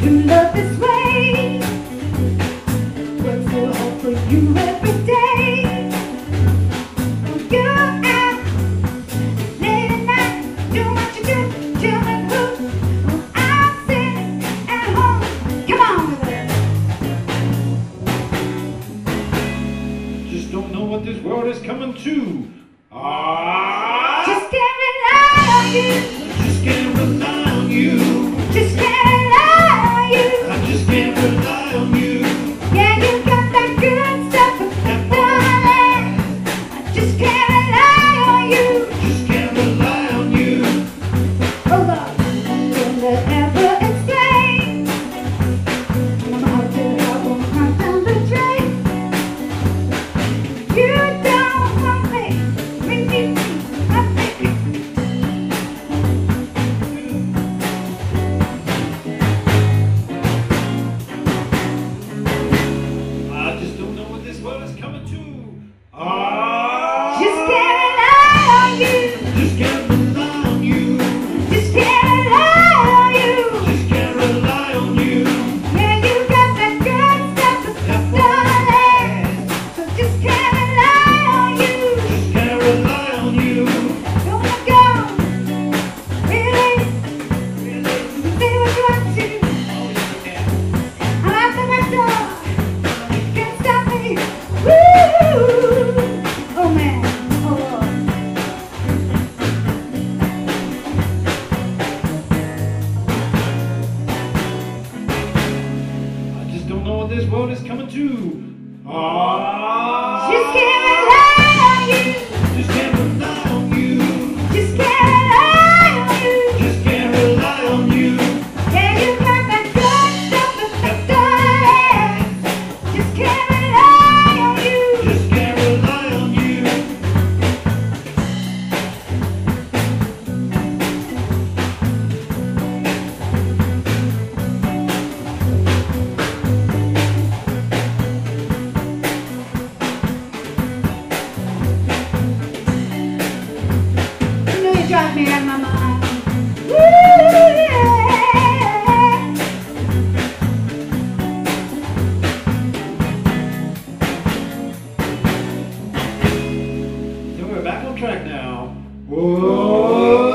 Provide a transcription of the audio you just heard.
You love this way. What's for you every day? You're at night. What you do. I'm sitting at home. Come on. Just don't know what this world is coming to. Ah. Just get of you. Just get What is coming coming to. Uh, dyan, meron mga ati. So we're back on track now. Whoa!